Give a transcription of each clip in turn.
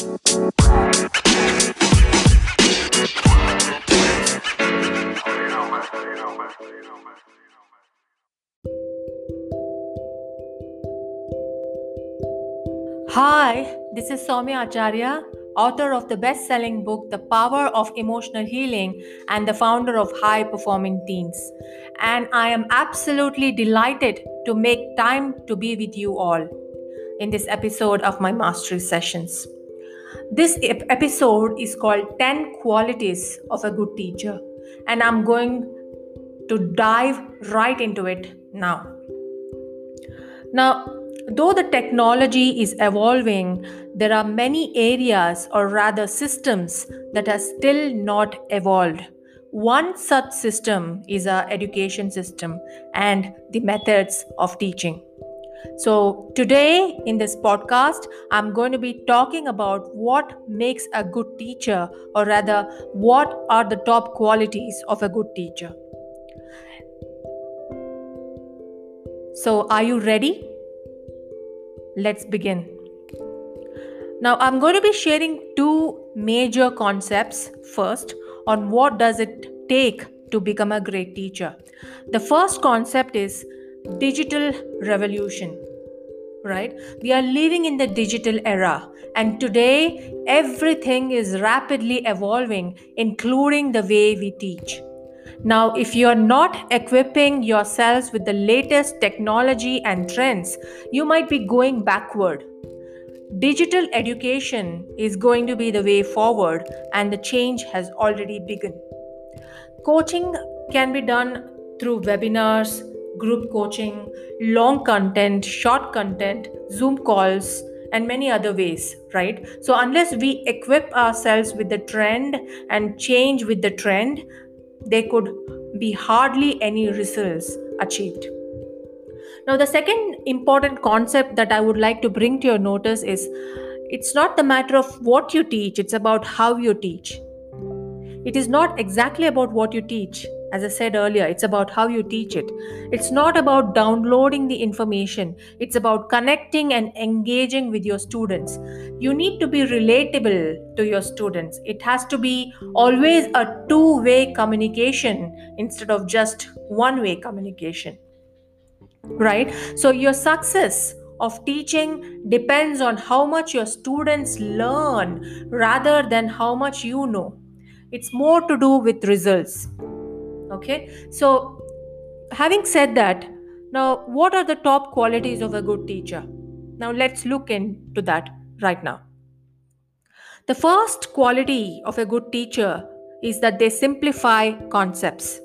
Hi, this is Soumya Acharya, author of the best selling book The Power of Emotional Healing and the founder of High Performing Teens. And I am absolutely delighted to make time to be with you all in this episode of my mastery sessions. This ep- episode is called 10 Qualities of a Good Teacher, and I'm going to dive right into it now. Now, though the technology is evolving, there are many areas, or rather systems, that are still not evolved. One such system is our education system and the methods of teaching. So, today in this podcast, I'm going to be talking about what makes a good teacher, or rather, what are the top qualities of a good teacher. So, are you ready? Let's begin. Now, I'm going to be sharing two major concepts first on what does it take to become a great teacher. The first concept is digital revolution right? We are living in the digital era and today everything is rapidly evolving including the way we teach. Now if you are not equipping yourselves with the latest technology and trends you might be going backward. Digital education is going to be the way forward and the change has already begun. Coaching can be done through webinars group coaching, long content, short content, Zoom calls, and many other ways, right? So, unless we equip ourselves with the trend and change with the trend, there could be hardly any results achieved. Now, the second important concept that I would like to bring to your notice is it's not the matter of what you teach, it's about how you teach. It is not exactly about what you teach, as I said earlier, it's about how you teach it. It's not about downloading the information, it's about connecting and engaging with your students. You need to be relatable to your students. It has to be always a two way communication instead of just one way communication. Right? So, your success of teaching depends on how much your students learn rather than how much you know. It's more to do with results okay? So having said that now what are the top qualities of a good teacher? Now let's look into that right now. The first quality of a good teacher is that they simplify concepts.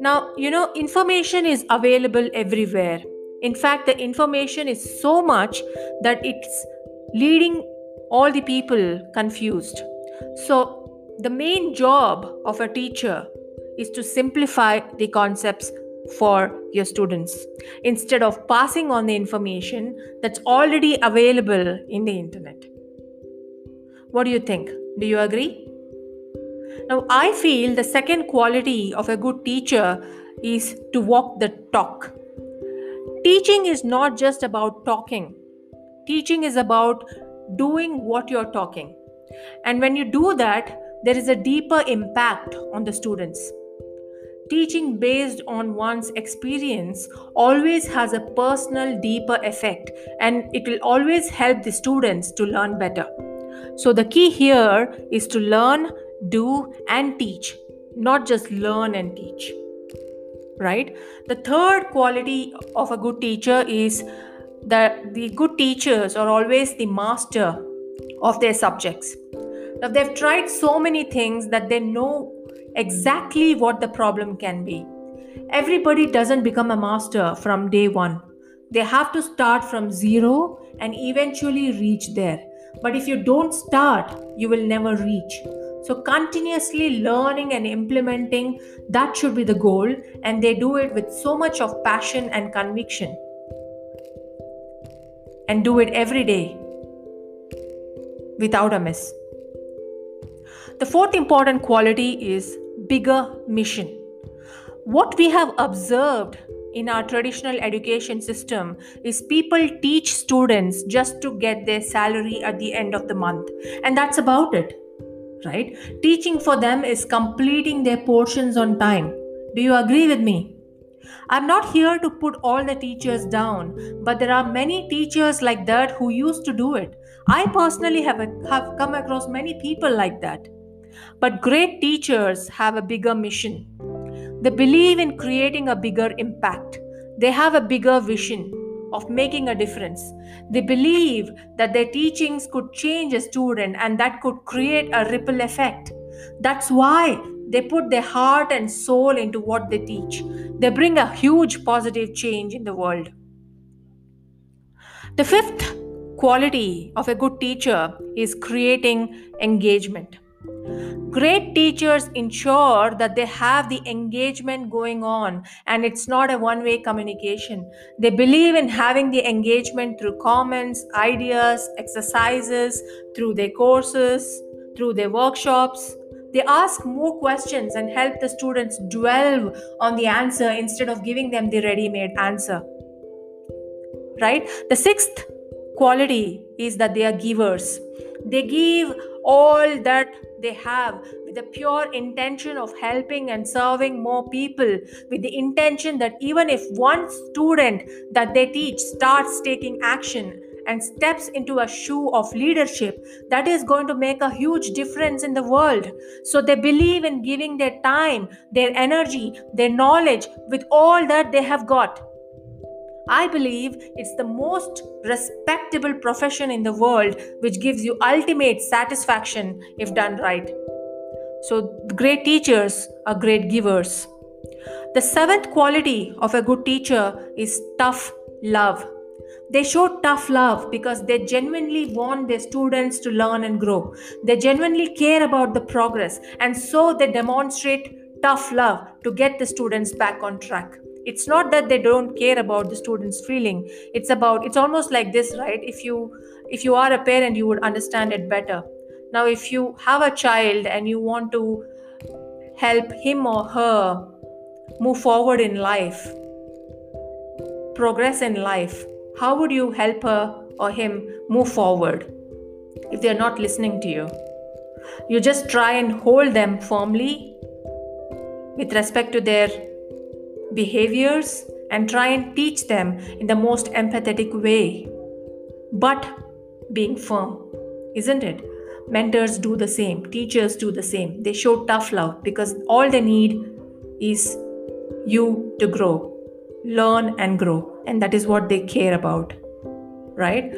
Now you know information is available everywhere. In fact the information is so much that it's leading all the people confused. So the main job of a teacher is to simplify the concepts for your students instead of passing on the information that's already available in the internet. What do you think? Do you agree? Now, I feel the second quality of a good teacher is to walk the talk. Teaching is not just about talking, teaching is about doing what you're talking. And when you do that, there is a deeper impact on the students. Teaching based on one's experience always has a personal, deeper effect, and it will always help the students to learn better. So, the key here is to learn, do, and teach, not just learn and teach. Right? The third quality of a good teacher is that the good teachers are always the master of their subjects. Now, they've tried so many things that they know exactly what the problem can be. Everybody doesn't become a master from day one. They have to start from zero and eventually reach there. But if you don't start, you will never reach. So, continuously learning and implementing that should be the goal, and they do it with so much of passion and conviction. And do it every day without a miss. The fourth important quality is bigger mission. What we have observed in our traditional education system is people teach students just to get their salary at the end of the month. And that's about it, right? Teaching for them is completing their portions on time. Do you agree with me? I'm not here to put all the teachers down, but there are many teachers like that who used to do it. I personally have, have come across many people like that. But great teachers have a bigger mission. They believe in creating a bigger impact. They have a bigger vision of making a difference. They believe that their teachings could change a student and that could create a ripple effect. That's why they put their heart and soul into what they teach. They bring a huge positive change in the world. The fifth quality of a good teacher is creating engagement. Great teachers ensure that they have the engagement going on and it's not a one way communication. They believe in having the engagement through comments, ideas, exercises, through their courses, through their workshops. They ask more questions and help the students dwell on the answer instead of giving them the ready made answer. Right? The sixth quality is that they are givers. They give all that they have with the pure intention of helping and serving more people, with the intention that even if one student that they teach starts taking action and steps into a shoe of leadership, that is going to make a huge difference in the world. So they believe in giving their time, their energy, their knowledge with all that they have got. I believe it's the most respectable profession in the world which gives you ultimate satisfaction if done right. So, great teachers are great givers. The seventh quality of a good teacher is tough love. They show tough love because they genuinely want their students to learn and grow. They genuinely care about the progress, and so they demonstrate tough love to get the students back on track. It's not that they don't care about the student's feeling. It's about it's almost like this, right? If you if you are a parent, you would understand it better. Now, if you have a child and you want to help him or her move forward in life, progress in life, how would you help her or him move forward if they're not listening to you? You just try and hold them firmly with respect to their behaviors and try and teach them in the most empathetic way. But being firm, isn't it? Mentors do the same, teachers do the same. They show tough love because all they need is you to grow learn and grow and that is what they care about right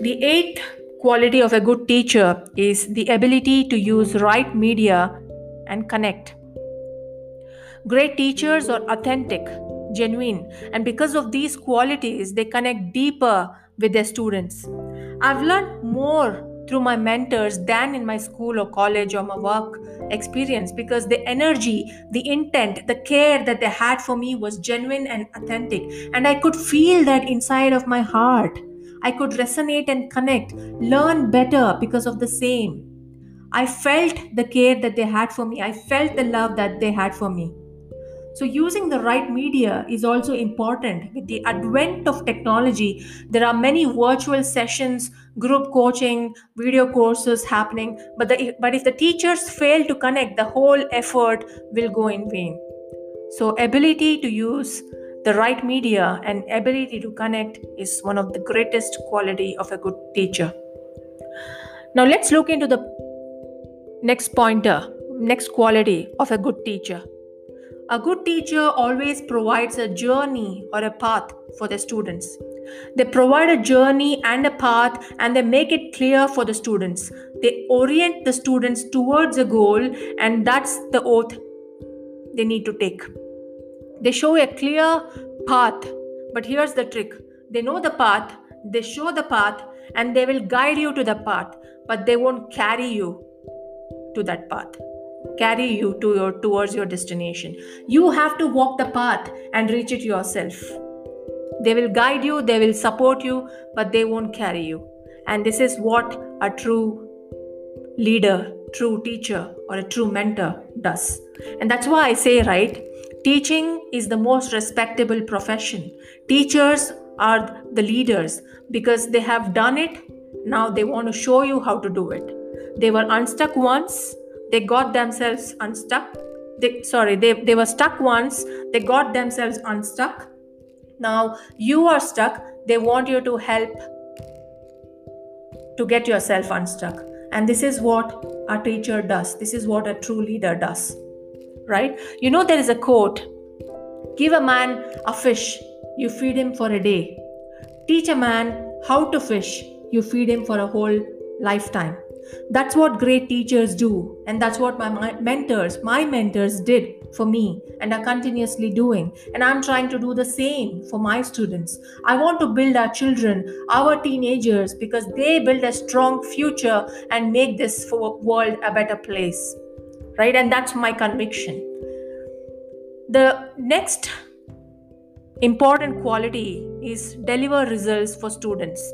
the eighth quality of a good teacher is the ability to use right media and connect great teachers are authentic genuine and because of these qualities they connect deeper with their students i've learned more through my mentors than in my school or college or my work experience because the energy, the intent, the care that they had for me was genuine and authentic. And I could feel that inside of my heart. I could resonate and connect, learn better because of the same. I felt the care that they had for me, I felt the love that they had for me. So, using the right media is also important. With the advent of technology, there are many virtual sessions, group coaching, video courses happening. But, the, but if the teachers fail to connect, the whole effort will go in vain. So, ability to use the right media and ability to connect is one of the greatest quality of a good teacher. Now, let's look into the next pointer, next quality of a good teacher a good teacher always provides a journey or a path for the students. They provide a journey and a path and they make it clear for the students. They orient the students towards a goal, and that's the oath they need to take. They show a clear path, but here's the trick they know the path, they show the path, and they will guide you to the path, but they won't carry you to that path carry you to your towards your destination you have to walk the path and reach it yourself they will guide you they will support you but they won't carry you and this is what a true leader true teacher or a true mentor does and that's why i say right Teaching is the most respectable profession. Teachers are the leaders because they have done it. Now they want to show you how to do it. They were unstuck once, they got themselves unstuck. They, sorry, they, they were stuck once, they got themselves unstuck. Now you are stuck, they want you to help to get yourself unstuck. And this is what a teacher does. This is what a true leader does. Right? You know, there is a quote Give a man a fish, you feed him for a day. Teach a man how to fish, you feed him for a whole lifetime. That's what great teachers do. And that's what my mentors, my mentors did for me and are continuously doing. And I'm trying to do the same for my students. I want to build our children, our teenagers, because they build a strong future and make this world a better place. Right? And that's my conviction. The next important quality is deliver results for students.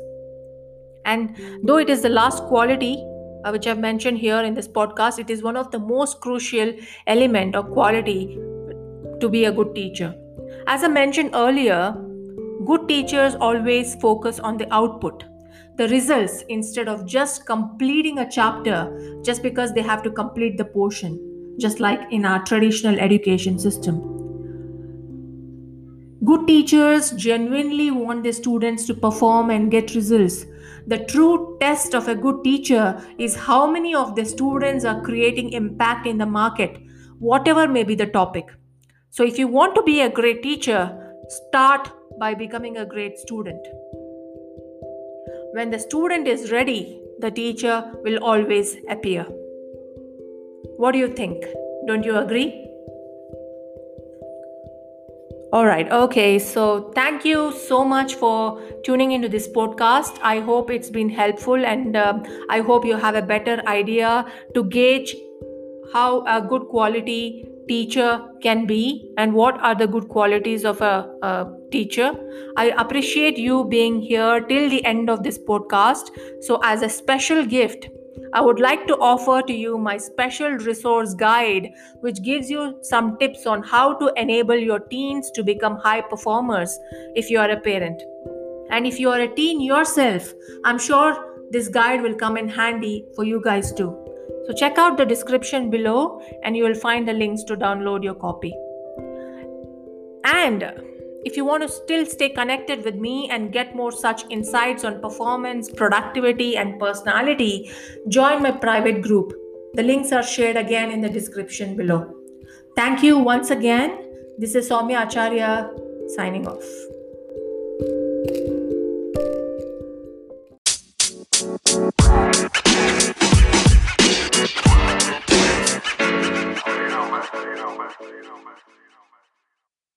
And though it is the last quality, uh, which I've mentioned here in this podcast, it is one of the most crucial element or quality to be a good teacher. As I mentioned earlier, good teachers always focus on the output, the results, instead of just completing a chapter just because they have to complete the portion, just like in our traditional education system. Good teachers genuinely want their students to perform and get results. The true test of a good teacher is how many of the students are creating impact in the market, whatever may be the topic. So, if you want to be a great teacher, start by becoming a great student. When the student is ready, the teacher will always appear. What do you think? Don't you agree? All right. Okay. So thank you so much for tuning into this podcast. I hope it's been helpful and um, I hope you have a better idea to gauge how a good quality teacher can be and what are the good qualities of a, a teacher. I appreciate you being here till the end of this podcast. So, as a special gift, I would like to offer to you my special resource guide, which gives you some tips on how to enable your teens to become high performers if you are a parent. And if you are a teen yourself, I'm sure this guide will come in handy for you guys too. So check out the description below and you will find the links to download your copy. And if you want to still stay connected with me and get more such insights on performance, productivity, and personality, join my private group. The links are shared again in the description below. Thank you once again. This is Soumya Acharya signing off.